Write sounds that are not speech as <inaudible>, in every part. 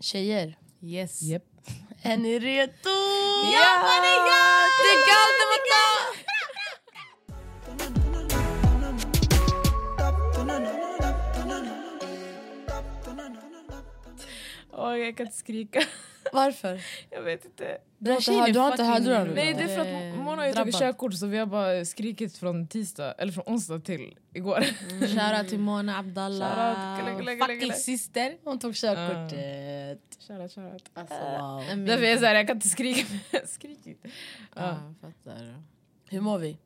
Tjejer, Yes. Yep. <laughs> är ni redo? Ja, ja! Det är kallt jag kan inte skrika. Varför? Jag vet inte. Du har inte, du har inte hörlurar nu? Nej, det är för Eh, att Mona har ju tagit drabbat. körkort så vi har bara skrikit från tisdag, eller från onsdag till igår. Shoutout till Mona Abdallah, fucking syster. Hon tog körkortet. Shoutout, shoutout. Alltså wow. Mm. Därför är jag såhär, jag kan inte skrika. <laughs> Skrik inte. Ja, fattar. Hur mår vi?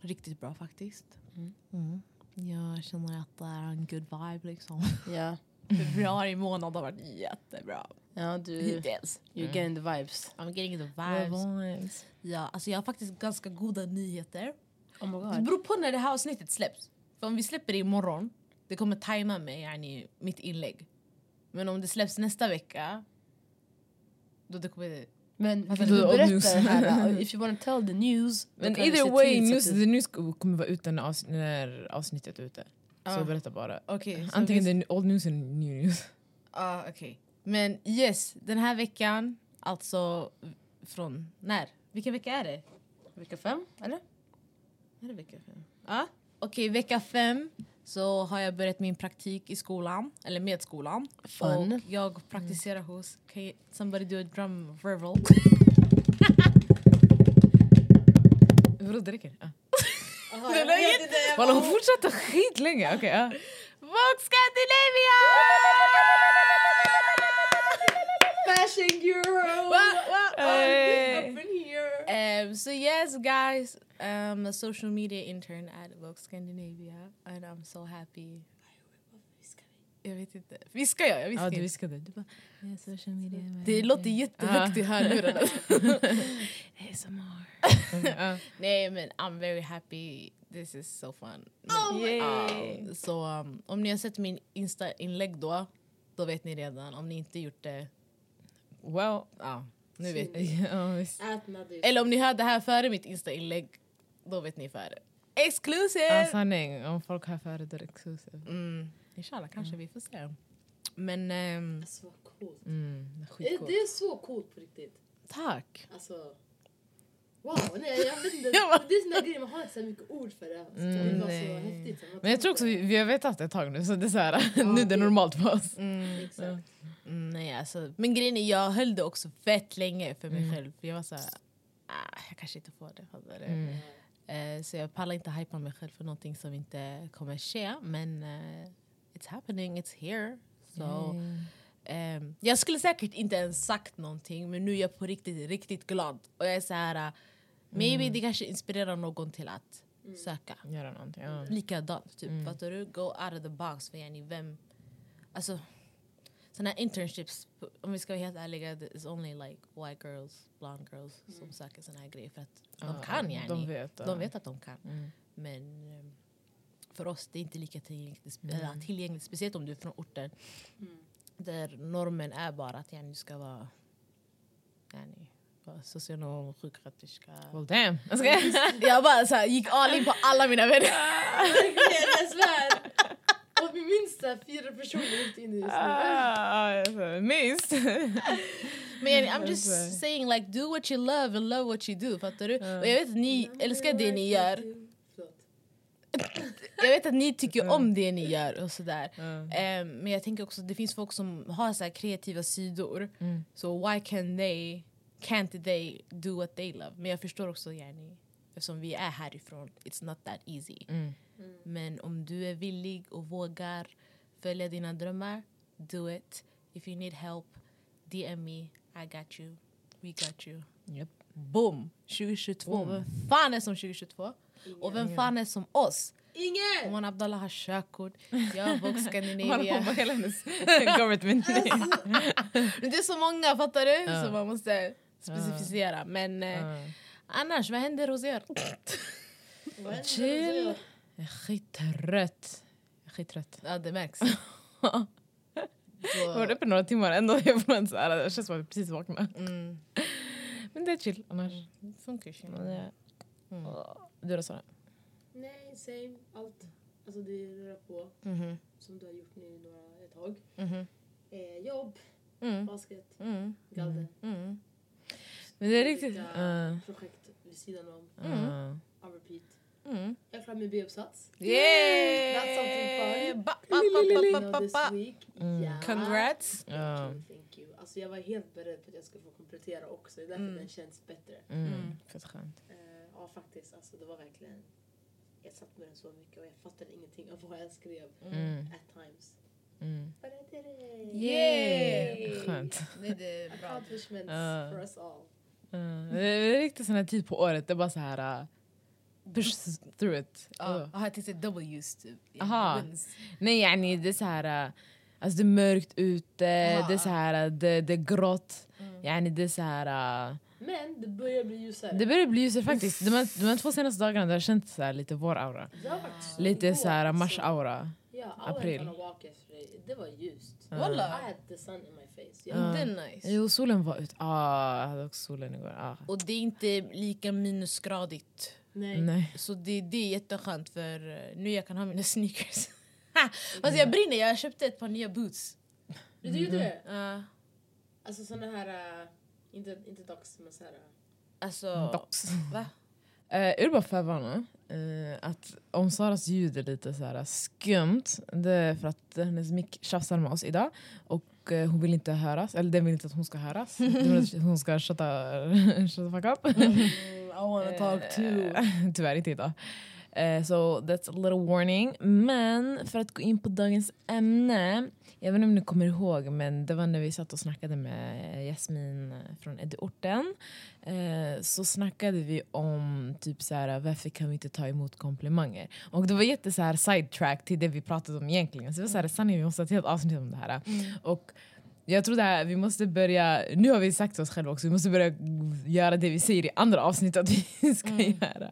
Riktigt bra faktiskt. Mm. Jag känner att det är en good vibe liksom. Ja, Februari månad har varit jättebra. ja du... Hittills. You're getting the vibes. I'm getting the vibes. Ja, alltså jag har faktiskt ganska goda nyheter. Oh my Det god. beror på när det här avsnittet släpps. För om vi släpper det imorgon, det kommer tajma med yani, mitt inlägg. Men om det släpps nästa vecka, då det kommer... Men Varför vill du berätta det här? <laughs> If you wanna tell the news. Men either way, news, the news kommer vara ute när avsnittet är ute. Så Ah. berätta bara. Okej, Antingen det är old news eller new news. Ah, okej. Men yes, den här veckan, alltså från när? Vilken vecka är det? Vecka fem, eller? Är det vecka fem? Ja. Okej, vecka fem så har jag börjat min praktik i skolan, eller med skolan. Fun. Och jag praktiserar hos... Can somebody do a drum verbal? Vadå, det räcker? Ja. Det var jätte- Walla, hon fortsätter skitlänge. Okej, ja. Vogue Scandinavia! Fashion girl! What, what, Hey. Up in here! Um, so yes, guys, I'm a social media intern at Vogue Scandinavia, and I'm so happy. Jag vet inte. Viskar jag? Jag viskar Ja, du viskade. Du bara, Yeah, social media det låter jättehögt i hörlurarna. ASMR. Nej men I'm very happy. This is so fun. Men, Yay. ja, så um, om ni har sett min Insta-inlägg då, då vet ni redan. Om ni inte gjort det, Well, ja, nu vet ni. <laughs> Eller om ni hörde det här före mitt Insta-inlägg, då vet ni före. Exclusive! Ja, sanning. Om folk har före det är exclusive. Mm, inshallah, kanske vi får se. Men ehm, Så coolt. Mm, det är Det, skitcoolt. det är så coolt på riktigt. tack. Alltså... Wow, nej jag vet inte. <laughs> Jag bara- Det är såna grejer, man har inte så mycket ord för det. Alltså, det var så häftigt. Så Men jag tror också vi, vi har vetat ett tag nu så det är så här, <laughs> nu är det normalt för oss. Mm. Exakt. Mm, nej, alltså, men grejen är, jag höll det också fett länge för mig själv. För jag var så här, ah, jag kanske inte får det. du? Mm. Eh, så jag pallar inte hypa mig själv för någonting som inte kommer ske. Men eh, it's happening, it's here. Så, ehm, jag skulle säkert inte ens sagt någonting men nu är jag på riktigt, riktigt glad. Och jag är så här, uh, maybe det kanske inspirerar någon till att söka. Göra någonting. Ja. Likadant, typ. Fattar du? Go out of the box. För yani, vem... Alltså, såna här internships, om vi ska vara helt ärliga, it's only like white girls, blonde girls som söker såna här grejer. För att de kan yani. De vet. ja. De vet att de kan. Mm. Men ehm, för oss det är inte lika tillgängligt, eller tillgängligt speciellt om du är från orter där normen är bara att yani, du ska vara, yani, socionom, sjuksköterska. Well damn. Jag ska... <laughs> Jag bara så här, gick all in på alla mina vänner. <laughs> Verkligen, jag svär! Och vi minns det, fyra personer inte inne i just nu. Ah, Minst. <laughs> Men I'm just saying like do what you love and love what you do. Fattar du? Och jag vet att ni älskar det ni gör. Jag vet att ni tycker om det ni gör och sådär. Ja. Ehm, men jag tänker också det finns folk som har så kreativa sidor. Mm. Så why can they, can't they do what they love? Men jag förstår också yani, eftersom vi är härifrån, it's not that easy. Mm. Men om du är villig och vågar följa dina drömmar, do it. If you need help, DM me, I got you, we got you. Japp. Boom! 2022. Boom. Vem fan är som 2022? Och vem fan är som oss? Ingen! Oman Abdallah har körkort, jag har Vogue Man Scandinavia. får hela hennes <laughs> government det är så många, fattar du? Ja. Så man måste specificera. Men Ja. annars, vad händer hos er? <laughs> Chill. Jag är skittrött. Jag är skittrött. Ja, det märks. Jag var uppe några timmar ändå. Jag får en så här, det känns som att jag precis vaknade. Mm. Men det är chill annars. Det funkar ju. Mm. Du då Sara? Nej, same. Allt. Alltså det rör på Mhm. som du har gjort nu några, ett tag. Mhm. Eh, jobb, Mm. basket, Mm. galler. Mm. Men det är riktigt... Uh, projekt vid sidan om. uh. On repeat. Mm. Jag är klar med B-uppsats. Yay! That's something fun. Ba, ba, ba, this week. Mm. Ja. Congrats. Thank you, thank you. Alltså jag var helt beredd på att jag skulle få komplettera också. Det är därför Mm. den känns bättre. Mm. Fett skönt. Eh, ja, faktiskt. Alltså, det var verkligen... Jag satt med den så mycket och jag fattade ingenting av vad jag skrev Mm. at times. Mm. But I did it! Yay! Skönt. Det är bra. Accomplishments Ja. for us all. Uh, det är riktigt sån här tid på året, det är bara så här... Uh, push through it. Ja, Uh. jag tänkte W's typ. Aha. Nej yani det är så här... Uh, alltså det är mörkt ute, det är så här, uh, det, det är grått. Mm. Yani det är så här... Uh, Men det börjar bli ljusare. det börjar bli ljusare faktiskt. De här, de här två senaste dagarna det har känts så här, lite vår-aura. Det Lite igår, så här mars-aura. Ja, april. I went on a walk yesterday. Det var ljust. Ja. Walla. I had the sun in my face. Yeah. Det är nice. Jo, solen var ute. Ah, jag hade också solen igår. Ah. Och det är inte lika minusgradigt. Nej. Nej. Så det, det är jätteskönt för eh, nu jag kan ha mina <laughs> sneakers. alltså jag brinner, jag köpte ett par nya boots. Du gjorde det? Ja, Alltså såna här... Uh, inte, inte dox, men så här... Uh, alltså... Dox. Va? Uh, jag vill bara förvarna eh, att om Saras ljud är lite så här skumt, det är för att hennes mick tjafsar med oss idag och eh, hon vill inte höras, eller den vill inte att hon ska höras. <laughs> Den vill att hon ska <laughs> shut the fuck up. mm, I wanna talk too. <laughs> Tyvärr inte idag. Eh, so that's a little warning. Men för att gå in på dagens ämne. Jag vet inte om ni kommer ihåg men det var när vi satt och snackade med Jasmin eh, från Edorten. Eh, så snackade vi om typ så här, varför kan vi inte ta emot komplimanger? Och det var jätte så här sidetrack till det vi pratade om egentligen. Så det var så här, sanningen vi måste ha ett helt avsnitt om det här. Och jag tror det här, vi måste börja, nu har vi sagt till oss själva också, vi måste börja göra det vi säger i andra avsnitt att vi <laughs> ska göra.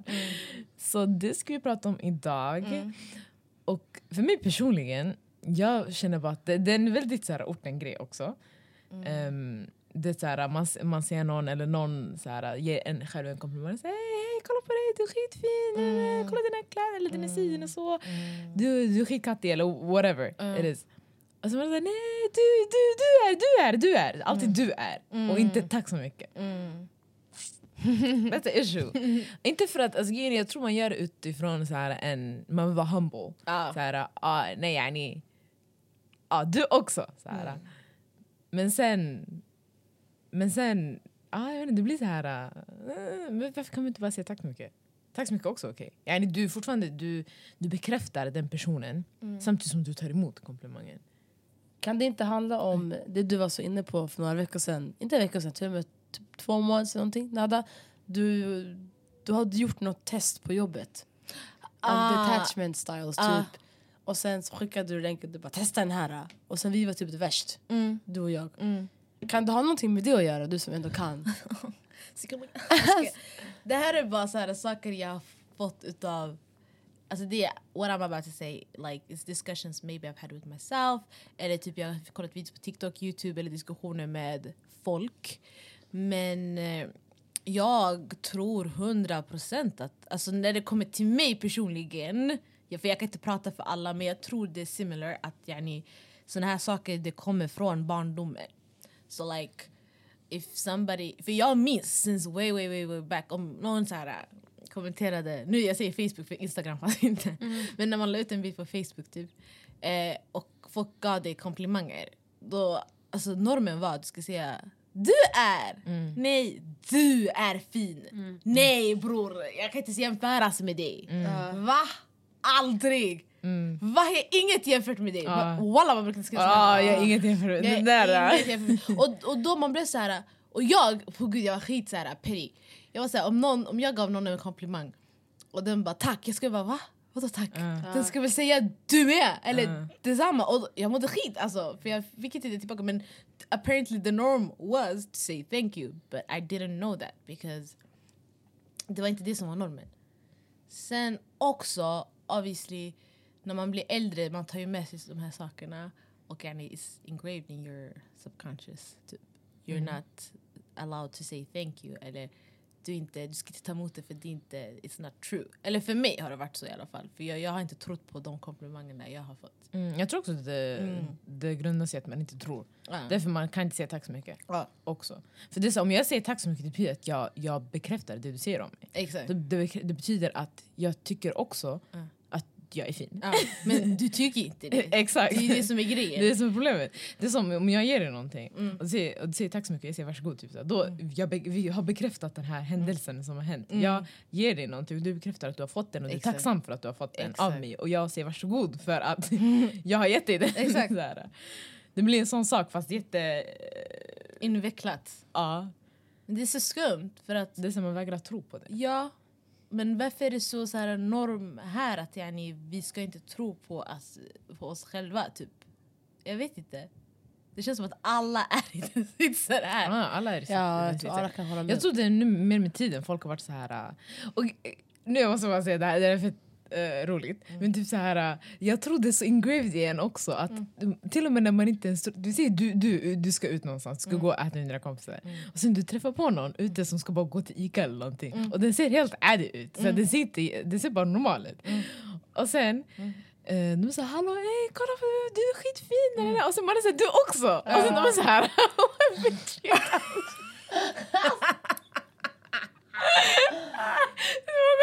Så det ska vi prata om idag. Mm. Och för mig personligen, jag känner bara att det, det är en väldigt så här, orten-grej också. Mm. Ehm, det är så här, man, man ser någon eller någon så här, ger en själv en komplimang och säger hej, hej kolla på dig, du är skitfin, Mm. kolla dina kläder eller dina Mm. syn och så. Mm. Du, du är skitkattig eller whatever Mm. it is. Och så man säger nej du, du, du är, du är, du är. Alltid du är. Och Mm. inte tack så mycket. Mm. That's the issue. inte för att, alltså, jag tror man gör det utifrån så här en, man vill vara humble. Ja. Så här, ah, nej yani, ah, du också. Så här. Mm. Men sen, men sen, ah, jag vet inte, det blir så här, ah, men varför kan man inte bara säga tack så mycket? Tack så mycket också okej. Yani, du fortfarande, du, du bekräftar den personen Mm. samtidigt som du tar emot komplimangen. Kan det inte handla om det du var så inne på för några veckor sedan? Inte sedan, till och med typ två månader sedan någonting. Nada. Du, du hade gjort något test på jobbet. Ah. detachment styles typ. Ah. Och sen så skickade du länken du bara testa den här. Och sen vi var typ värst, Mm. du och jag. Mm. Kan det ha någonting med det att göra, du som ändå kan? <laughs> det här är bara så här, saker jag har fått utav Alltså det, what I'm about to say, like it's discussions maybe I've had with myself eller typ jag har kollat videos på TikTok, Youtube eller diskussioner med folk. Men eh, jag tror 100% att, alltså när det kommer till mig personligen, ja, för jag kan inte prata för alla men jag tror det är similar att yani, såna här saker det kommer från barndomen. So like if somebody, för jag minns since way way way way back om någon så här kommenterade, nu jag säger Facebook för Instagram fanns inte, men när man la ut en bild på Facebook typ eh, och folk gav dig komplimanger, då alltså normen var att du ska säga du är! Nej, du är fin! Nej bror, jag kan inte ens jämföras med dig. Va? Aldrig! Va? Jag är inget jämfört med dig. Ja. Walla vad brukar säga Ah, jag har inget jämfört med jämfört. och, och då man blev så här och jag, oh gud jag var skit så här petty. Jag var så här, om, någon, om jag gav någon en komplimang och den bara tack, jag skulle bara va? Vadå tack? Den ska väl säga du med, eller Ja. detsamma. Och jag mådde skit alltså, för jag fick inte det tillbaka. Men apparently the norm was to say thank you, but I didn't know that because det var inte det som var normen. Sen också, obviously, när man blir äldre, man tar ju med sig de här sakerna och yani it's engraved in your subconscious. Typ. You're not allowed to say thank you eller du, inte, du ska inte ta emot det för det är inte, it's not true. Eller för mig har det varit så i alla fall. För jag, jag har inte trott på de komplimangerna jag har fått. Mm, jag tror också att det, det grundar sig i att man inte tror. Ja. Därför man kan inte säga tack så mycket. Ja. också. För det är så, om jag säger tack så mycket det betyder att jag, jag bekräftar det du säger om mig. Exakt. Det, det, det betyder att jag tycker också Ja. Jag är fin. Ja. Men du tycker inte det. <laughs> Exakt. Det är det som är grejen. Det är som är problemet. Det är som om jag ger dig någonting Mm. och, du säger, och du säger tack så mycket, jag säger varsågod. Typ, så, då, jag be, vi har bekräftat den här händelsen som har hänt. Mm. Jag ger dig någonting och du bekräftar att du har fått den och du är tacksam för att du har fått den av Exakt. mig. Och jag säger varsågod för att <laughs> jag har gett dig den. Exakt. <laughs> Det blir en sån sak fast jätte... Invecklat. Ja, det är så skumt för att det är som man vägrar tro på det. Ja, men varför är det så, så här norm här att yani, vi ska inte tro på oss, på oss själva? Typ. Jag vet inte. Det känns som att alla <laughs> är i den sitsen här. Ja, alla är det Ja, jag tror alla kan hålla med. Jag tror det är nu mer med tiden folk har varit så här. Och nu måste jag bara säga det här, det är fett äh, roligt. Men typ så här, äh, jag tror det är så engraved i en också att till och med när man inte ens, du säger du, du, du ska ut någonstans, du ska gå och äta med dina kompisar. Och sen du träffar på någon ute som ska bara gå till Ica eller någonting. Och den ser helt ärlig ut, så den, ser inte, den ser bara normal ut. Och sen Eh, de säger hallå, ey, kolla på, du är skitfin! Mm. Och sen man är såhär, du också! Och sen de är såhär, bitch, you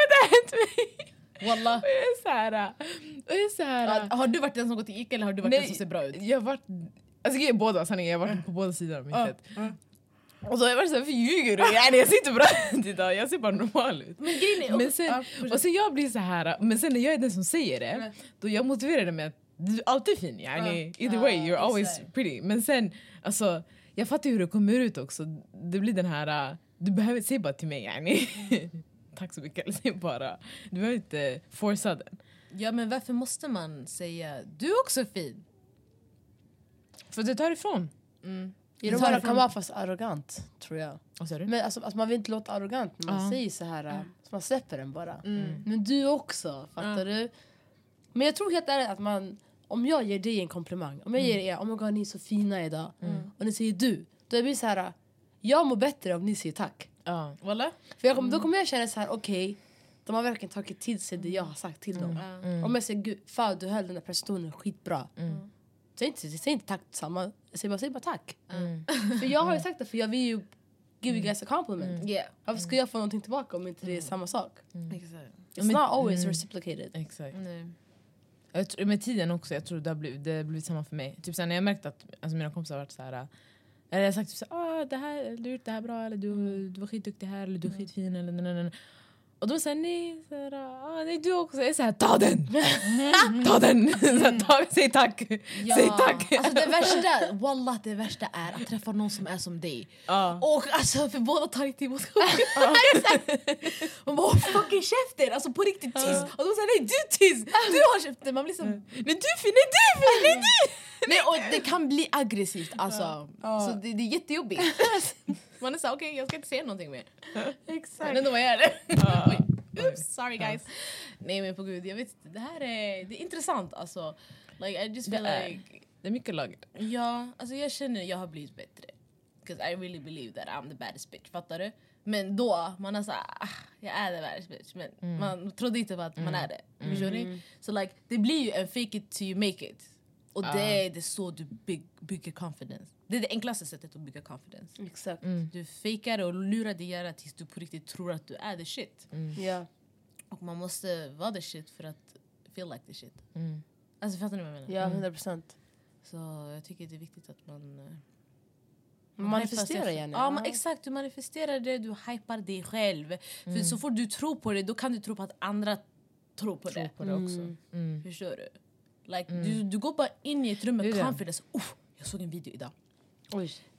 det? Har hänt mig. Wallah. Och jag är såhär... Och jag är såhär Har du varit den som gått till Ica eller har du varit den som ser bra ut? Jag har varit... Alltså jag är båda sanningen, jag har varit på båda sidor av myntet. Och så har jag varit såhär, varför ljuger du? Yani, jag ser inte bra ut idag, jag ser bara normal ut. Men grejen är... Men sen, och sen jag blir så här, men sen när jag är den som säger det, Nej. då jag motiverar det med att du är alltid fin. Yani, either way, you're always pretty. Men sen, alltså, jag fattar hur det kommer ut också. Det blir den här, uh, du behöver säga bara till mig yani. Tack så mycket. <laughs> Eller säg bara. Du behöver inte forsa den. Ja men varför måste man säga du är också fin? För det tar ifrån. I Det de tar här ifrån- kan vara fast arrogant, tror jag. Vad sa du? Men alltså, alltså, man vill inte låta arrogant när man Ja. säger så här. Så man släpper den bara. Mm. Men du också, fattar du? Men jag tror helt ärligt att man, om jag ger dig en komplimang, om jag ger er oh my God, ni är så fina idag, och ni säger du, då blir det så här. jag mår bättre om ni säger tack. Ja. För jag, kommer- då kommer jag känna så här, okej, de har verkligen tagit till sig det jag har sagt till dem. Om jag säger gud, fan du höll den där presentationen skitbra. Säg inte, säg inte tack samma, säg bara, säg bara tack. <laughs> För jag har ju sagt det, för jag vill ju give you guys a compliment. Yeah. Varför ska jag få någonting tillbaka om inte det är samma sak? Exakt. It's not always reciprocated. Exakt. Jag tror, med tiden också, jag tror det har blivit, det har blivit samma för mig. Typ såhär, när jag märkt att alltså, mina kompisar har varit såhär eller jag sagt typ såhär, ah, det här, du gjort det här bra, eller du, du var skitduktig här, eller du är skitfin. Eller, nej, nej, nej. Och de säger nej, såhär, ah, nej, du också. Jag är såhär, ta den! ta den! <laughs> såhär, ta, säg tack! Säg tack! Alltså det värsta, wallah det värsta är att träffa någon som är som dig. Ja. Och alltså för båda tar inte emot <laughs> <laughs> Man bara "Håll fucking käften, alltså på riktigt tyst. Och de säger nej du tyst, du har käften. Man blir som, Nej du är fin, nej du är fin, nej du! Nej, och det kan bli aggressivt alltså. Så det, det är jättejobbigt. <laughs> Man är såhär okej jag ska inte säga någonting mer. Men ändå jag gör det. <laughs> Oops, sorry guys. Nej men på gud jag vet inte, det här är, det är intressant alltså. Like I just Det feel är. like Det är mycket lager. Ja, alltså jag känner jag har blivit bättre. Because I really believe that I'm the baddest bitch, fattar du? Men då, man är såhär, ah, jag är the baddest bitch. Men man trodde inte på att man är det. Förstår ni? Så like, det blir ju en fake it till you make it. Och det är det så du bygg, bygger confidence. Det är det enklaste sättet att bygga confidence. Exakt. Du fejkar och lurar dig hjärna tills du på riktigt tror att du är the shit. Ja. Och man måste vara the shit för att feel like the shit. Alltså fattar ni vad jag menar? ja, 100 procent. Så jag tycker det är viktigt att man... eh, Manifestera hypar sig- gärna. Ja, men exakt. Du manifesterar det, du hypar dig själv. För så fort du tror på det, då kan du tro på att andra tror på det. på det också. Mm. Förstår du? Like, du? Du går bara in i ett rum med confidence. Uff, jag såg en video idag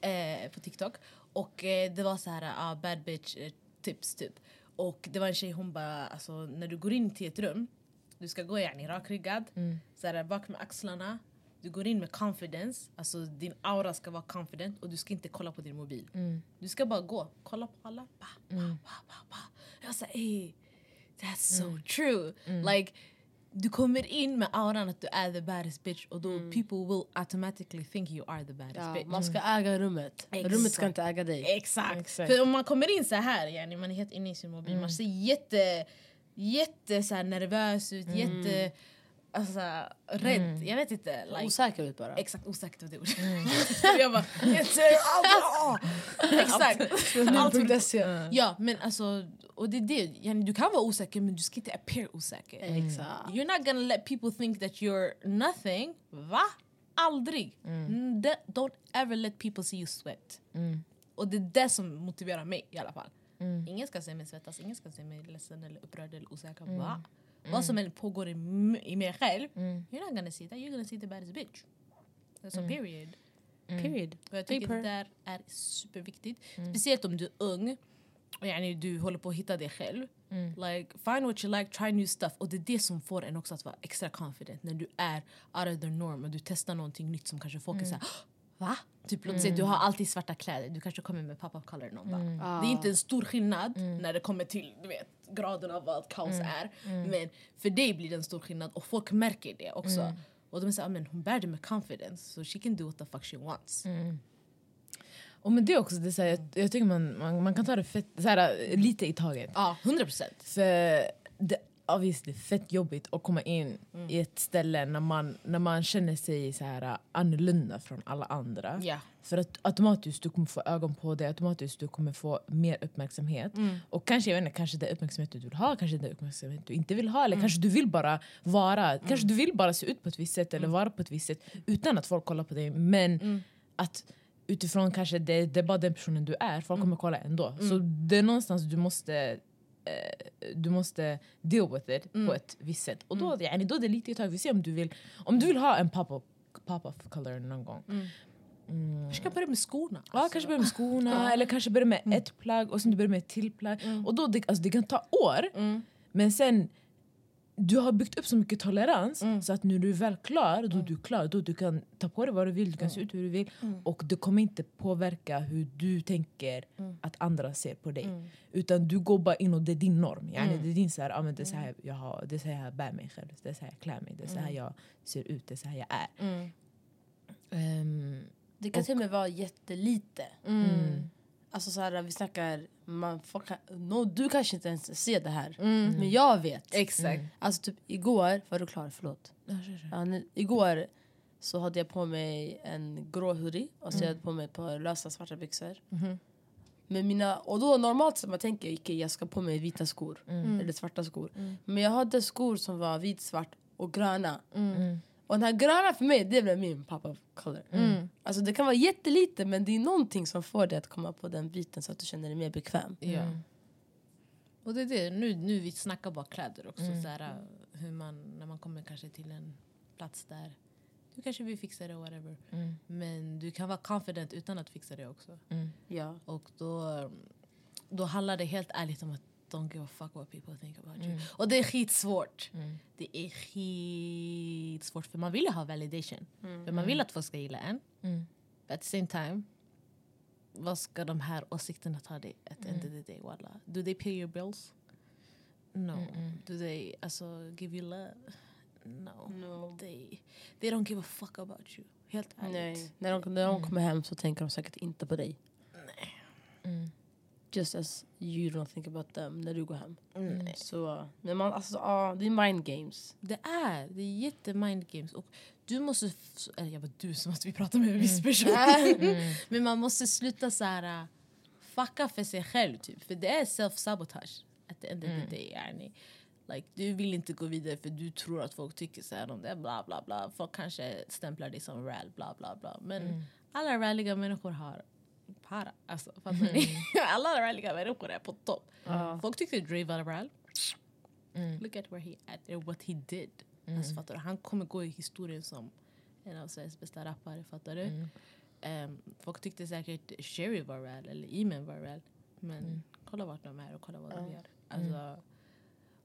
eh, på TikTok. Och eh, det var så här, ah, bad bitch eh, tips typ. Och det var en tjej, hon bara, alltså när du går in till ett rum, du ska gå yani rakryggad, så här, bak med axlarna. Du går in med confidence, alltså din aura ska vara confident och du ska inte kolla på din mobil. Du ska bara gå, kolla på alla. Ba, ba, ba, ba, ba. Jag sa ey, that's so true. Like, du kommer in med auran att du är the baddest bitch och då people will automatically think you are the baddest Ja, bitch. man ska äga rummet. Exakt. Rummet ska inte äga dig. Exakt. Exakt. För om man kommer in så här, yani, man är helt inne i sin mobil, man ser jätte, jätte så nervös ut, jätte alltså, rädd. Jag vet inte. Like, Osäker ut bara. Exakt, osäkert var det ordet. <laughs> jag bara, <laughs> Exakt. Allt för- .se. Ja men alltså, och det är det, du kan vara osäker men du ska inte appear osäker. Exakt. You're not gonna let people think that you're nothing. Va? Aldrig. Mm, det- Don't ever let people see you sweat. Och det är det som motiverar mig i alla fall. Ingen ska se mig svettas, ingen ska se mig ledsen eller upprörd eller osäker. Va? Vad som än pågår i, i mig själv, you're not gonna see that, you're gonna see the baddest bitch. That's a period. Period. Och jag tycker Paper. det där är superviktigt. Speciellt om du är ung och yani, du håller på att hitta dig själv. Like, find what you like, try new stuff. Och det är det som får en också att vara extra confident. När du är out of the norm och du testar någonting nytt som kanske folk är såhär Va? Typ låt säga du har alltid svarta kläder, du kanske kommer med pop-up color någon dag. Det är inte en stor skillnad när det kommer till du vet, graden av vad kaos är. Men för dig blir det en stor skillnad och folk märker det också. Och de säger men hon bär det med confidence so she can do what the fuck she wants. Och med det också, det är så här, jag, jag tycker man, man, man kan ta det fett, så här, lite i taget. Ja, 100 procent. För det obviously fett jobbigt att komma in i ett ställe när man, när man känner sig så här annorlunda från alla andra. Ja. För att automatiskt du kommer få ögon på dig, automatiskt du kommer få mer uppmärksamhet. Och kanske, jag vet inte, kanske det är uppmärksamhet du vill ha, kanske det är uppmärksamhet du inte vill ha. Eller kanske du vill bara vara, kanske du vill bara se ut på ett visst sätt eller vara på ett visst sätt utan att folk kollar på dig. Men att utifrån kanske det, det är bara den personen du är, folk kommer kolla ändå. Så det är någonstans du måste du måste deal with it på ett visst sätt. Och då, yani, då är det lite i taget. Vi ser om du vill, om du vill ha en pop-up pop color någon gång. Jag ska börja med skorna. Ja, kanske börja med skorna eller kanske börja med ett plagg och sen du börjar med ett till plagg. Och då, det, alltså, det kan ta år, men sen du har byggt upp så mycket tolerans så att när du är väl klar, då är du klar. Då du kan ta på dig vad du vill, du kan se ut hur du vill. Och det kommer inte påverka hur du tänker att andra ser på dig. Utan du går bara in och det är din norm. Yani, Det är din så här, ah, men det är så här jag har, det är så här jag bär mig själv, det är så här jag klär mig, det är så här jag ser ut, det är så här jag är. Ehm, Det kan till och med vara jättelite. Alltså så här, vi snackar, man får, no, du kanske inte ens ser det här. Men jag vet. Exakt. Alltså typ igår, var du klar? Förlåt. Ja, nu, igår så hade jag på mig en grå hoodie och så jag hade på mig ett par lösa svarta byxor. Men mina, och då normalt sett man tänker okay, jag ska på mig vita skor eller svarta skor. Men jag hade skor som var vit, svart och gröna. Och den här gröna för mig det blev min pop-up color. Alltså det kan vara jättelite men det är någonting som får dig att komma på den biten så att du känner dig mer bekväm. Ja. Och det är det, nu, nu vi snackar bara kläder också. Så här, hur man, när man kommer kanske till en plats där du kanske vill fixa det, whatever. Men du kan vara confident utan att fixa det också. Ja. Och då, då handlar det helt ärligt om att don't give a fuck what people think about you. Och det är skitsvårt. Det är skitsvårt för man vill ju ha validation. För man vill att folk ska gilla en. But at the same time, vad ska de här åsikterna ta dig at the end of the day? Walla? Do they pay your bills? No. Do they alltså, give you love? No. No. They, they don't give a fuck about you. Helt ärligt. Nej. När de, när de kommer hem så tänker de säkert inte på dig. Just as you don't think about them när du går hem. Nej. Så, men man, alltså, ja, det är mind games. Det är, det är jätte mind games. Och du måste, eller jag var du som att vi pratar med en viss person. <laughs> <laughs> Men man måste sluta så här äh, fucka för sig själv typ. För det är self-sabotage at the end of the day. Yani. Like, du vill inte gå vidare för du tror att folk tycker så här om det. Bla, bla, bla. Folk kanske stämplar dig som räl, bla, bla, bla. Men alla räliga människor har para. Alltså, fattar ni? <laughs> alla räliga människor är på topp. Folk tyckte Dre var räl. Look at where he at, what he did. Alltså, fattar du? Han kommer gå i historien som en av Sveriges bästa rappare. Fattar du? Ehm, folk tyckte säkert Sherry var räl eller Iman var räl. Men kolla vart de är och kolla vad de gör. Alltså,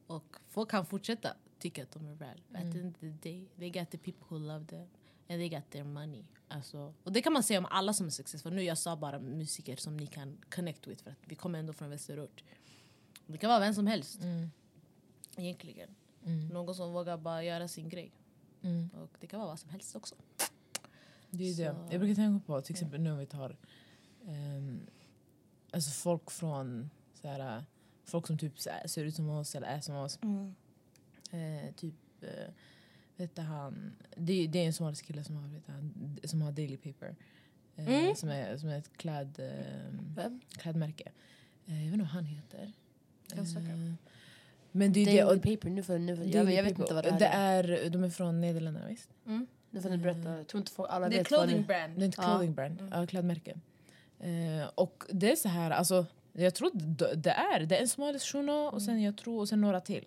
och folk kan fortsätta tycka att de är räl. At the end of the day, they got the people who love them. And they got their money. Alltså, och det kan man säga om alla som är successful. Nu jag sa bara musiker som ni kan connect with för att vi kommer ändå från västerort. Det kan vara vem som helst. Egentligen. Någon som vågar bara göra sin grej. Mm. Och det kan vara vad som helst också. Det är det. Så- Jag brukar tänka på till exempel nu om vi tar ehm, alltså folk från så här, folk som typ så här, ser ut som oss eller är som oss. Eh, typ, eh, vet han, det, det är en somalisk kille som har, vet han, som har Daily Paper. Eh, Mm. som, är, som är ett kläd, eh, klädmärke. Eh, jag vet inte vad han heter. Söka. Eh, men det är det. Daily Och, paper, nu får, nu får, jag, Daily jag vet Paper, inte vad det här det är. är. De är från Nederländerna visst? Nu får ni berätta. Jag tror inte folk, alla Det är vet vad det brand. Det är ett clothing brand, ja, klädmärke. Eh, och det är så här, alltså, jag tror det, det är det är en somalisk shuno och sen jag tror och sen några till.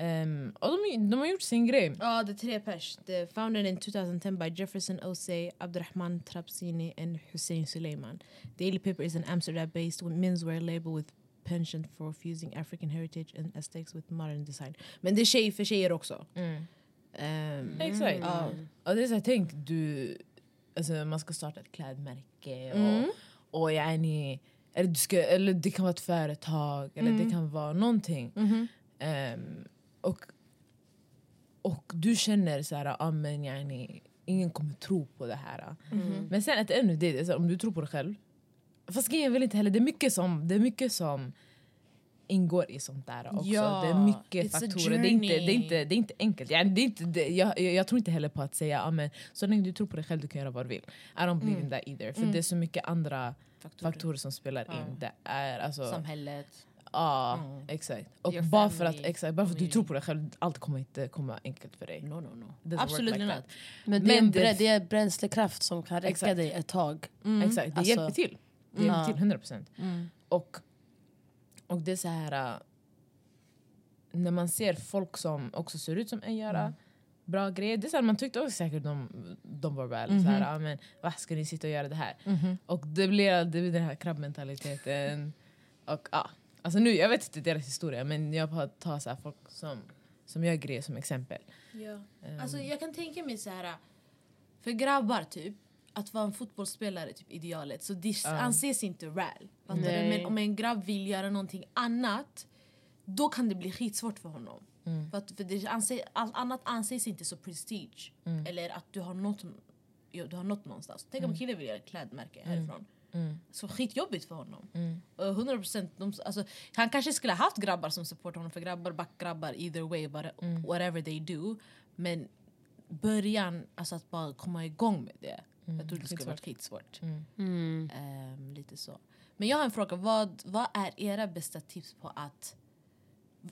Ehm, och de, de har gjort sin grej. Ja, det är tre pers. The founded in 2010 by Jefferson Osei, Abdurrahman Trabzini and Hussein Suleiman. Daily Paper is an Amsterdam-based menswear label with penchant for fusing African heritage and aesthetics with modern design. Men det är tjej för tjejer också. Ehm, Exakt. Ja. Och det är så här, tänk du, alltså, man ska starta ett klädmärke och, Mm. och yani, eller, du ska, eller det kan vara ett företag eller Mm. det kan vara någonting. Mhm. Ehm, och, och du känner så här, ah, men yani, ingen kommer tro på det här. Mhm. Men sen att ännu det, om du tror på dig själv. Fast grejen väl inte heller, det är mycket som, det är mycket som ingår i sånt där också. Ja, det är mycket faktorer. Det är, inte, det, är inte, det är inte enkelt. Yani, det är inte, det, jag, jag, jag tror inte heller på att säga ah, men, så länge du tror på dig själv du kan göra vad du vill. I don't believe in that either. För det är så mycket andra Faktorer. faktorer som spelar Ja. in. Det är alltså... Samhället. Ja, Mm. exakt. Och Your bara för, att, exakt, bara för att du community. tror på dig själv, allt kommer inte komma enkelt för dig. No, no, no. Absolut like that. Men det, är, Men en det- brä, det är bränslekraft som kan räcka Exakt. dig ett tag. Exakt, det Alltså- hjälper till. Det Mm. hjälper till 100 procent. Mm. Och, och det är så här... äh, När man ser folk som också ser ut som en göra Mm. bra grejer. Det är så här, man tyckte också säkert de, de var väl Mhm. så här, ah, men, vad ska ni sitta och göra det här? Och det blir, det blir den här krabbmentaliteten. Och, ja, alltså nu, jag vet inte deras historia men jag tar så här, folk som, som gör grejer som exempel. Ja. Ehm, Alltså, jag kan tänka mig så här för grabbar typ, att vara en fotbollsspelare typ idealet. Så det anses inte väl. Men om en grabb vill göra någonting annat, då kan det bli skitsvårt för honom. Mm. För, att, för det anse, allt annat anses inte så prestige. Mm. Eller att du har nått, ja, du har nått någonstans. Tänk om en kille vill göra ett klädmärke härifrån. Mm. Så skitjobbigt för honom. Och 100%, de, alltså, han kanske skulle ha haft grabbar som supportar honom för grabbar back grabbar either way what, Mm. whatever they do. Men början, alltså att bara komma igång med det. Jag tror det skulle varit skitsvårt. Mm. Ehm, lite så. Men jag har en fråga. Vad, vad är era bästa tips på att...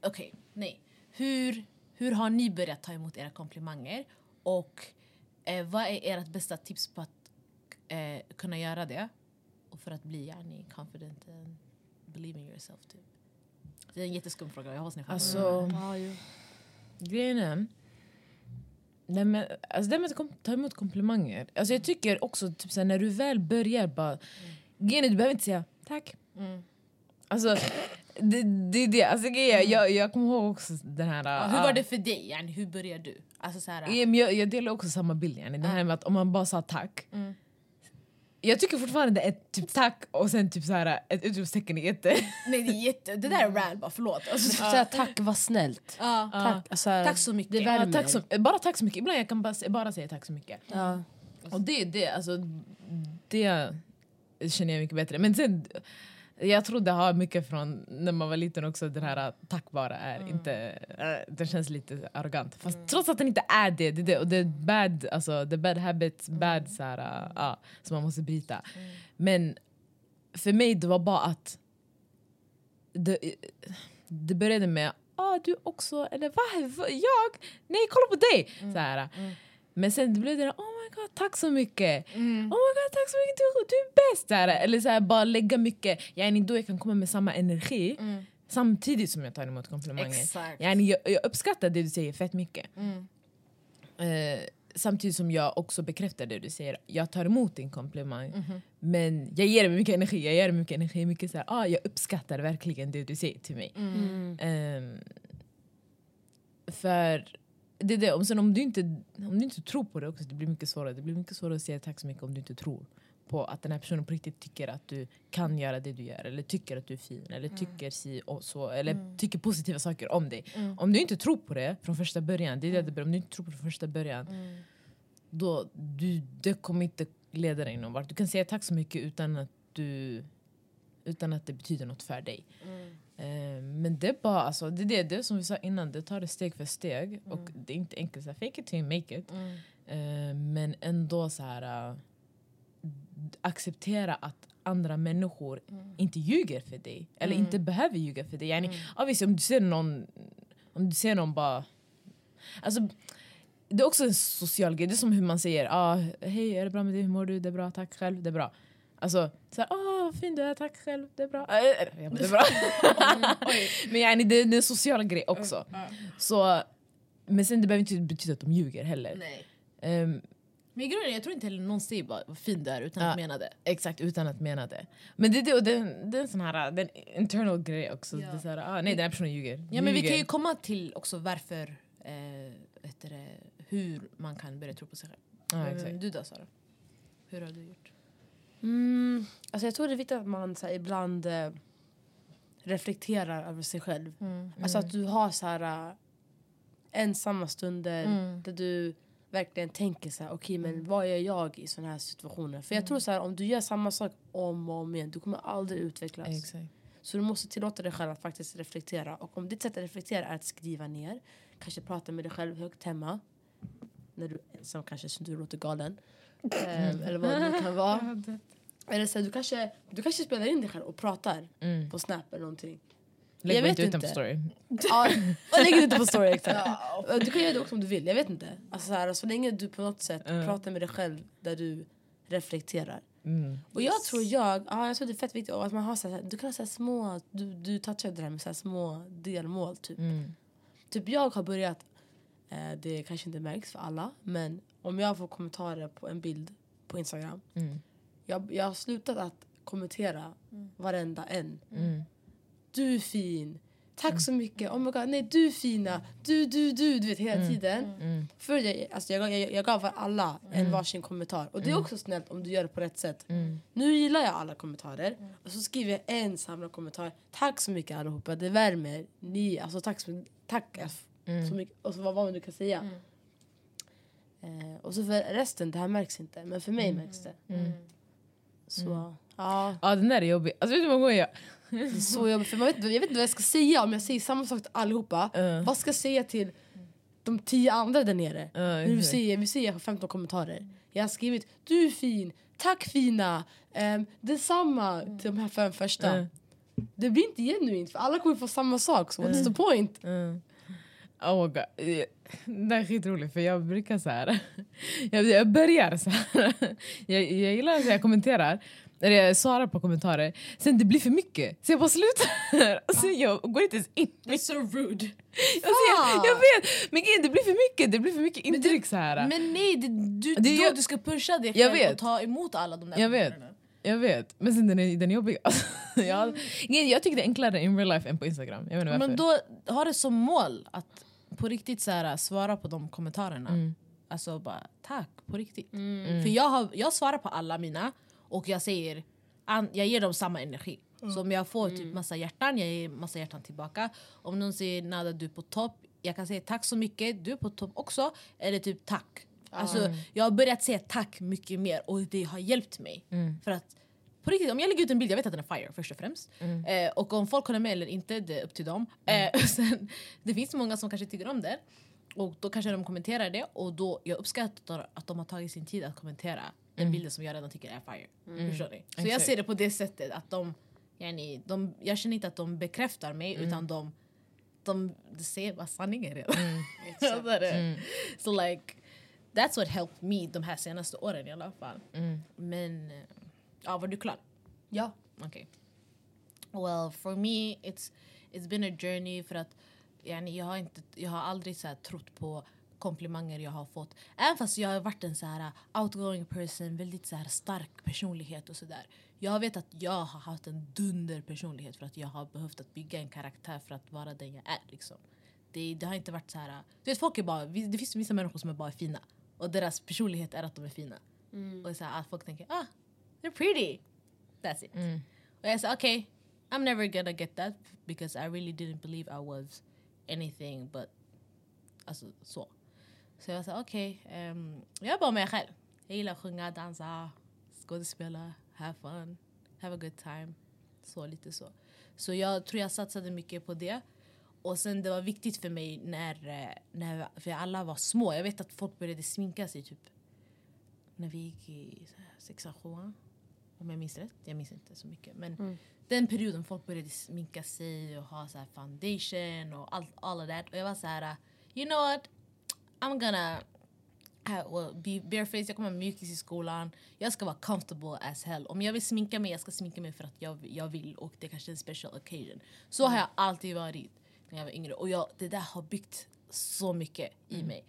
Okej, nej. Hur, hur har ni börjat ta emot era komplimanger? Och eh, vad är ert bästa tips på att eh, kunna göra det? För att bli yani, confident and believe in yourself. Typ. Det är en jätteskum fråga. Jag hoppas ni fattar. Alltså, jo. grejen är... Nej, men, alltså det med att ta emot komplimanger. Alltså jag tycker också typ, såhär, när du väl börjar bara... Grejen är, du behöver inte säga tack. Mm. Alltså, det, det det. Alltså, är, jag, jag kommer ihåg också den här... Ja, hur var det för dig? Yani, hur började du? Alltså, så här, Ja, men jag, jag delar också samma bild. Yani. Det här med att om man bara sa tack. Mm. Jag tycker fortfarande ett typ tack och sen typ så här, ett utropstecken är jätte... nej, det, är jätte, det där är rad bara, förlåt. Alltså, Säga tack, vad snällt. ja. Tack, alltså, Tack så mycket. Det Ja, tack så, bara tack så mycket. Ibland jag kan bara, bara säga tack så mycket. Ja. Och det, det, alltså, det känner jag mycket bättre. Men sen, jag tror det har mycket från när man var liten också, den här tack bara är inte... äh, Den känns lite arrogant. Fast trots att den inte är det, det, är det och det är bad, alltså, det är bad habits, bad så här, äh, ja, som man måste bryta. Men för mig det var bara att det, det började med ah, du också, eller va? Jag? Nej kolla på dig! Så här. Men sen blev det oh my god tack så mycket. Oh my god tack så mycket, du, du är bäst! Här. Eller så här, bara lägga mycket, yani, då jag kan komma med samma energi samtidigt som jag tar emot komplimanger. Exakt. Yani, jag, jag uppskattar det du säger fett mycket. Mm. Eh, samtidigt som jag också bekräftar det du säger. Jag tar emot din komplimang men jag ger dig mycket energi. Jag ger dig mycket energi. Mycket så här, ah, jag uppskattar verkligen det du säger till mig. Mm. Ehm, för det är det, om, sen om, du inte, om du inte tror på det också, det blir mycket svårare. Det blir mycket svårare att säga tack så mycket om du inte tror på att den här personen på riktigt tycker att du kan göra det du gör eller tycker att du är fin eller tycker si och så eller tycker positiva saker om dig. Om du inte tror på det från första början, det är det beror- om du inte tror på det från första början då du, det kommer inte leda dig någon vart. Du kan säga tack så mycket utan att, du, utan att det betyder något för dig. Eh, men det är bara, alltså, det, det, det som vi sa innan, det tar det steg för steg. Och det är inte enkelt, så här, fake it till you make it. Eh, men ändå så här uh, acceptera att andra människor inte ljuger för dig. Eller inte behöver ljuga för dig. Yani, obviously, om du ser någon, om du ser någon bara... Alltså, det är också en social grej. Det är som hur man säger ah, hej, är det bra med dig? Hur mår du? Det är bra, tack själv. Det är bra. Alltså, så här, ah, vad fin du är, tack själv. Det är bra. Äh, jag bara, det är <laughs> bra. <laughs> men yani, det, det är en social grej också. Så, men sen det behöver inte betyda att de ljuger heller. Nej. Ehm, Men i grunden, jag tror inte heller någon säger bara vad fin du är utan Ja. att mena det. Exakt, utan att mena det. Men det, det, och det, det är en sån här det en internal grej också. Ja. Det är så här, ah, nej, den här personen ljuger. Ja, men vi Ljuger. kan ju komma till också varför, eh, det, hur man kan börja tro på sig själv. Ja, Eh, exakt. Du då Sara? Hur har du gjort? Mm, alltså jag tror det är viktigt att man så här, ibland eh, reflekterar över sig själv. Alltså att du har så här, eh, ensamma stunder Mm. där du verkligen tänker så här, okej men vad gör jag i såna här situationer? För jag tror så här, om du gör samma sak om och om igen, du kommer aldrig utvecklas. Exakt. Så du måste tillåta dig själv att faktiskt reflektera. Och om ditt sätt att reflektera är att skriva ner, kanske prata med dig själv högt hemma. När du är ensam kanske så du låter galen. <laughs> Ehm, eller vad det nu kan vara. Eller så här, du, kanske, du kanske spelar in dig själv och pratar Mm. på Snap eller någonting. Lägg Jag vet <laughs> inte ut den på story. Ja, och lägg inte på story exakt. Du kan göra det också om du vill, jag vet inte. Alltså, så, här, så länge du på något sätt Mm. pratar med dig själv där du reflekterar. Mm. Och jag tror jag, ja, jag tror det är fett viktigt att man har så här, du kan ha så små, du, du touchade det här med så små delmål typ. Mm. Typ jag har börjat, eh, det kanske inte märks för alla, men om jag får kommentarer på en bild på Instagram. Mm. Jag, jag har slutat att kommentera varenda en. Mm. Du är fin, tack så mycket, oh my god, nej du är fina, du, du, du, du vet hela tiden. Mm. För jag, alltså, jag, jag, jag gav alla en varsin kommentar. Och det är också snällt om du gör det på rätt sätt. Mm. Nu gillar jag alla kommentarer. Och så skriver jag en samlad kommentar. Tack så mycket allihopa, det värmer. Ni, alltså, tack så, tack så mycket. Och så vad, vad man nu kan säga. Eh, och så för resten, det här märks inte. Men för mig märks det. Så ja, Ja den där är jobbig. Alltså vet du hur många gånger jag... det är så jobbigt. För man vet, jag vet inte vad jag ska säga om jag säger samma sak till allihopa. Uh. Vad ska jag säga till de tio andra där nere? Ja, Nu exakt. säger, vi säger 15 kommentarer. Jag har skrivit du är fin, tack fina, um, detsamma till de här fem första. Mm. Det blir inte genuint för alla kommer få samma sak. Så what's the point? Mm. Oh god. Det är skitroligt för jag brukar så här. <laughs> Jag, jag börjar så här. <laughs> Jag, jag gillar att jag kommenterar. Eller jag svarar på kommentarer. Sen det blir för mycket. Så jag bara slutar. <laughs> Alltså jag går inte ens in. That's so rude. Alltså, jag, jag vet! Men det blir för mycket. Det blir för mycket intryck så här. Men nej, det, du, Det då ju- du ska pusha dig Jag själv vet. och ta emot alla de där Jag vet. Jag vet. Men sen den är, den är jobbig. Alltså, jag, grejen, jag tycker det är enklare in real life än på Instagram. Jag. Men då har det som mål att på riktigt så här, svara på de kommentarerna. Mm. Alltså bara tack på riktigt. För jag, har, jag svarar på alla mina och jag säger an, jag ger dem samma energi. Så om jag får typ massa hjärtan, jag ger massa hjärtan tillbaka. Om någon säger Nada du är på topp, jag kan säga tack så mycket, du är på topp också. Eller typ tack. Alltså, jag har börjat säga tack mycket mer och det har hjälpt mig. För att på riktigt, om jag lägger ut en bild, jag vet att den är fire först och främst. Eh, och om folk håller med eller inte, det är upp till dem. Eh, sen, det finns många som kanske tycker om det. Och då kanske de kommenterar det och då, jag uppskattar att de har tagit sin tid att kommentera den bilden som jag redan tycker är fire. Förstår ni? Så jag ser det på det sättet att de, yani, de jag känner inte att de bekräftar mig utan de, de, de säger bara sanningen redan. <laughs> Så är det. Så like, that's what helped me de här senaste åren i alla fall. Men, eh, ja var du klar? Ja. Okay. Well, for me it's it's been a journey för att yani, jag, har inte, jag har aldrig så här, trott på komplimanger jag har fått. Även fast jag har varit en så här outgoing person, väldigt så här stark personlighet och sådär. Jag vet att jag har haft en dunder personlighet för att jag har behövt att bygga en karaktär för att vara den jag är. Liksom. Det, det har inte varit så här... Du vet, folk är bara, det finns vissa människor som är bara fina och deras personlighet är att de är fina. Och så här, att folk tänker ah, they're pretty. That's it. Och jag sa okej, okay, I'm never gonna get that because I really didn't believe I was anything but alltså så. Så jag sa okej, okay, um, jag är bara mig själv. Jag gillar att sjunga, dansa, skådespela, have fun, have a good time. Så lite så. Så jag tror jag satsade mycket på det. Och sen det var viktigt för mig när, eh, när för alla var små. Jag vet att folk började sminka sig typ när vi gick i sexan, sjuan. Om jag minns rätt. Jag minns inte så mycket. Men mm. den perioden folk började sminka sig och ha så foundation och allt all of that. Och jag var så här, you know what? I'm gonna have, well, be barefaced, jag kommer ha mjukis i skolan. Jag ska vara comfortable as hell. Om jag vill sminka mig, jag ska sminka mig för att jag, jag vill och det är kanske är en special occasion. Så mm. har jag alltid varit när jag var yngre. Och jag, det där har byggt så mycket mm. i mig.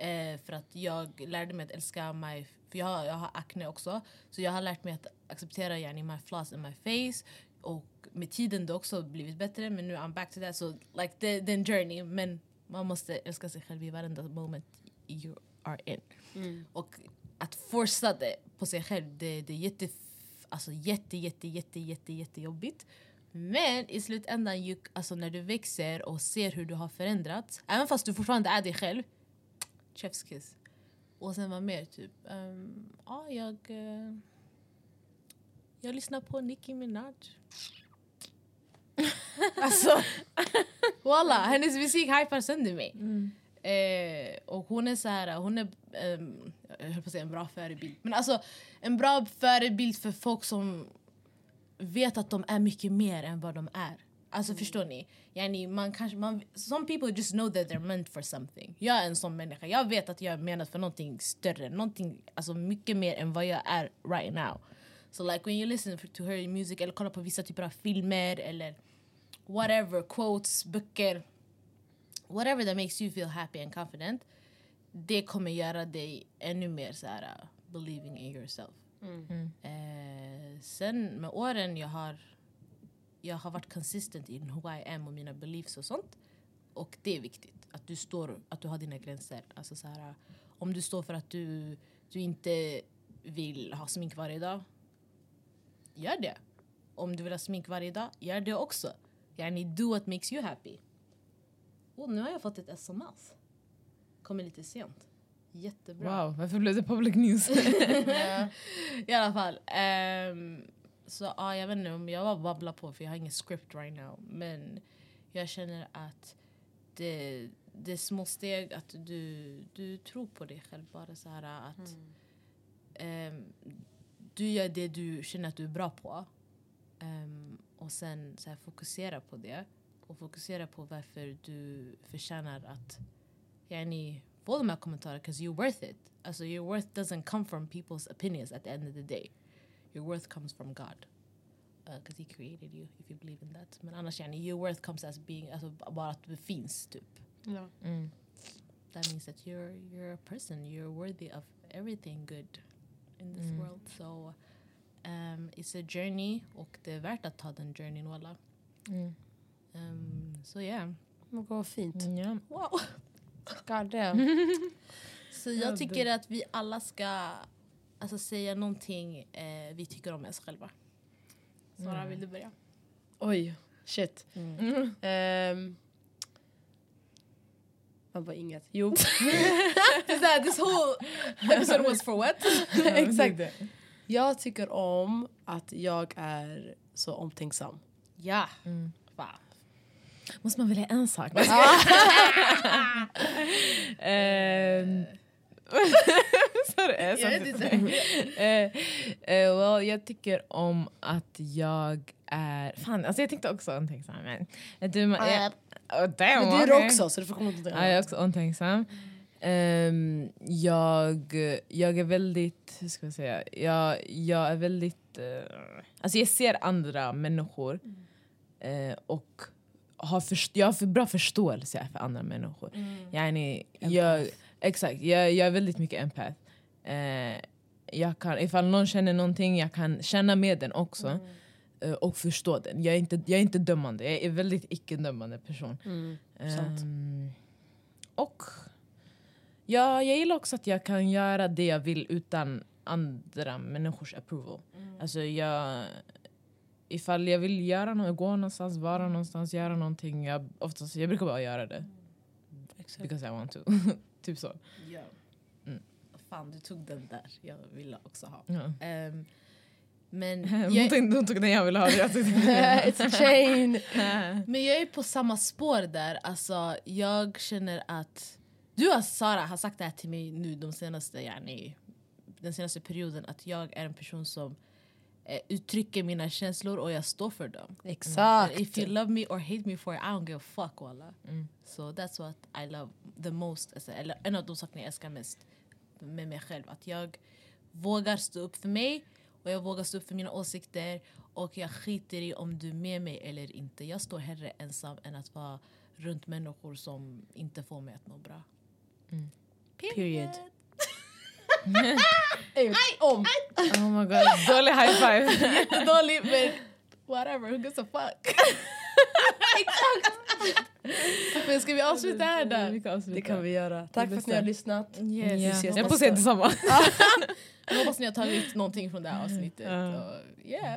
Eh, för att jag lärde mig att älska mig, för jag har, jag har akne också. Så jag har lärt mig att acceptera yani, my flaws in my face. Och med tiden det också blivit bättre men nu I'm back to that. So like the, the journey. Men man måste älska sig själv i varenda moment you are in. Mm. Och att forsa det på sig själv det, det är jätte, alltså jätte, jätte, jätte, jätte, jättejobbigt. Men i slutändan, alltså när du växer och ser hur du har förändrats, även fast du fortfarande är dig själv, chef's kiss. Och sen var mer typ, um, ja jag, uh, jag lyssnar på Nicki Minaj. <laughs> alltså, <laughs> walla, hennes musik hypar sönder mig. Mm. Eh, och hon är så här, hon är, um, jag höll på att säga en bra förebild. Men alltså en bra förebild för folk som vet att de är mycket mer än vad de är. Alltså mm. förstår ni? Yani, man kanske, man, some people just know that they're meant for something. Jag är en sån människa. Jag vet att jag är menad för någonting större. Någonting, alltså mycket mer än vad jag är right now. So like when you listen to her music eller kollar på vissa typer av filmer eller whatever, quotes, böcker. Whatever that makes you feel happy and confident. Det kommer göra dig ännu mer så här, uh, believing in yourself. Mm. Eh, sen med åren jag har jag har varit consistent i who I am och mina beliefs och sånt. Och det är viktigt att du står, att du har dina gränser. Alltså så här, om du står för att du, du inte vill ha smink varje dag, gör det. Om du vill ha smink varje dag, gör det också. Yani do what makes you happy. Oh, nu har jag fått ett sms. Kommer lite sent. Jättebra. Wow, varför blev det public news? <laughs> <laughs> I alla fall. Um, så ja, jag vet inte om jag bara babblar på för jag har ingen script right now. Men jag känner att det, det är små steg att du, du tror på dig själv. Bara så här att mm. um, du gör det du känner att du är bra på. Um, och sen så här, fokusera på det. Och fokusera på varför du förtjänar att yani, få de här kommentarerna. Because you're worth it. Alltså your worth doesn't come from people's opinions at the end of the day. Your worth comes from God. Because uh, he created you, if you believe in that. Men annars yani, your worth comes as being, alltså bara att du finns typ. Ja. Mm. That means that you're, you're a person, you're worthy of everything good in this mm. world. So um, it's a journey och det är värt att ta den journeyn walla. Mm. Um, so yeah. Men vad fint. Yeah. Wow. God damn. <laughs> Så jag tycker att vi alla ska alltså, säga någonting eh, vi tycker om oss själva. Sara, mm. vill du börja? Oj, shit. Mm. Um, man bara inget. Jo. <laughs> this whole episode was for what? Exakt. Jag tycker om att jag är så omtänksam. Ja. Mm. Wow. Måste man välja en sak? <laughs> um, <laughs> Sorry, jag vet inte. uh, uh, well, jag tycker om att jag är... Fan, alltså jag tänkte också omtänksam. Men, du, uh, jag, oh, damn, men du är också, så du får komma till det. Ja, jag är också omtänksam. Um, jag, jag är väldigt, hur ska jag säga, jag, jag är väldigt, uh, alltså jag ser andra människor uh, och har först, jag har för bra förståelse för andra människor. Mm. Yani, jag, exakt, jag, jag är väldigt mycket empath. Uh, jag kan, ifall någon känner någonting, jag kan känna med den också. Mm. Uh, och förstå den. Jag är, inte, jag är inte dömande, jag är en väldigt icke-dömande person. Mm. Um, och ja, jag gillar också att jag kan göra det jag vill utan andra människors approval. Alltså jag, ifall jag vill göra något, gå någonstans, vara någonstans, göra någonting. Jag, oftast, jag brukar bara göra det. Because I want to. <laughs> typ så. Ja. Mm. Fan, du tog den där jag ville också ha. Ja. Ehm, men, <laughs> jag, tog, hon tog den jag ville ha. Jag <laughs> It's a chain! <laughs> men jag är på samma spår där. Alltså, jag känner att... Du och Sara har sagt det här till mig nu de senaste, yani, den senaste perioden att jag är en person som uttrycker mina känslor och jag står för dem. Exakt! If you love me or hate me for it, I don't give a fuck walla. Mm. So that's what I love the most. Alltså, eller en av de sakerna jag älskar mest med mig själv. Att jag vågar stå upp för mig och jag vågar stå upp för mina åsikter och jag skiter i om du är med mig eller inte. Jag står hellre ensam än att vara runt människor som inte får mig att må bra. Mm. Period. Ey, om! Oh my god, dålig high five. Jättedålig men whatever, who gives a fuck? men ska vi avsluta här då? Vi kan avsluta. Det kan vi göra. Tack för att ni har lyssnat. Yes. Vi Ja. ses Jag är på nästa- säga detsamma. <laughs> Jag hoppas ni har tagit någonting från det här avsnittet. Ja. Och, yeah.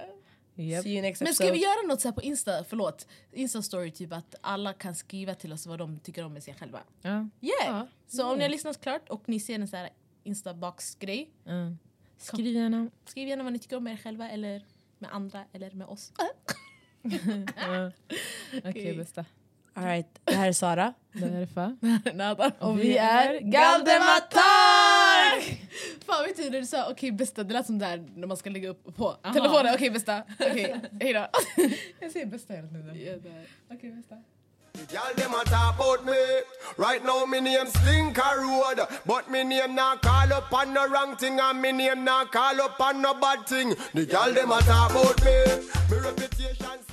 Yep. See you next Men ska vi göra något så här på Insta, förlåt, Insta-story typ att alla kan skriva till oss vad de tycker om med sig själva? Ja. Yeah! Ja. Så om ni har lyssnat klart och ni ser en så här Insta-box-grej, Ja. Skriv gärna. skriv gärna vad ni tycker om er själva eller med andra eller med oss. <laughs> Okej, bästa. All right. Det här är Sara. Det här är Fa. Nada. Och vi är Galdematar! Fan du när du sa okej bästa, det lät som där när man ska lägga upp på telefonen. Okej bästa, <laughs> okej hejdå. Jag säger bästa hela tiden. Okej, bästa. Y'all them a talk about me. Right now me name Slinker Road, but me name not call up on no wrong thing, and me name not call up on no bad thing. The y'all a talk about me. Me reputation.